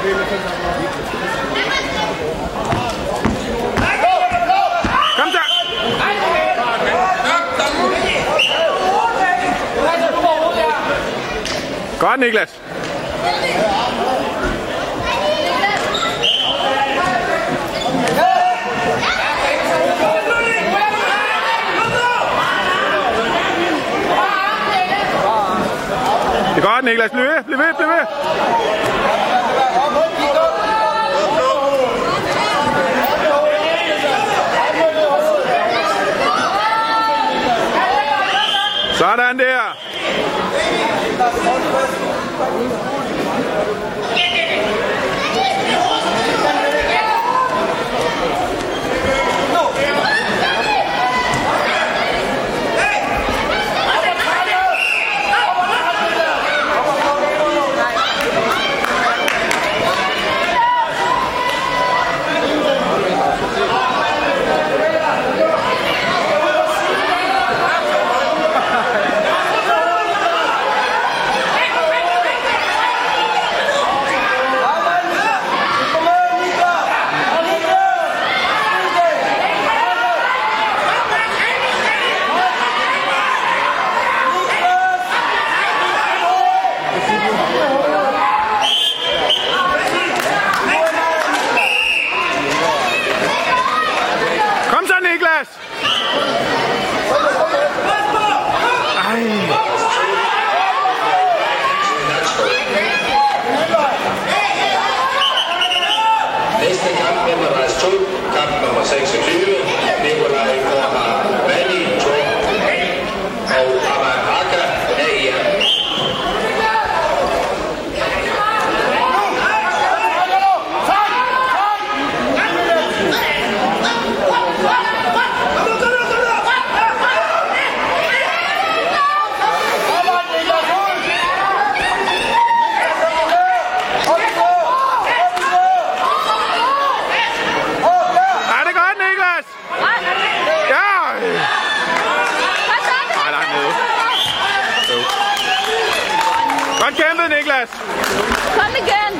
Kom så! Godt, Niklas. Det er godt, Niklas. Bliv ved, bliv ved, bliv ved. Sådan der. Kom så, Niklas! Ej. Næste kamp nummer 2, kamp nummer 26, Godt kæmpet, Niklas. Kom igen!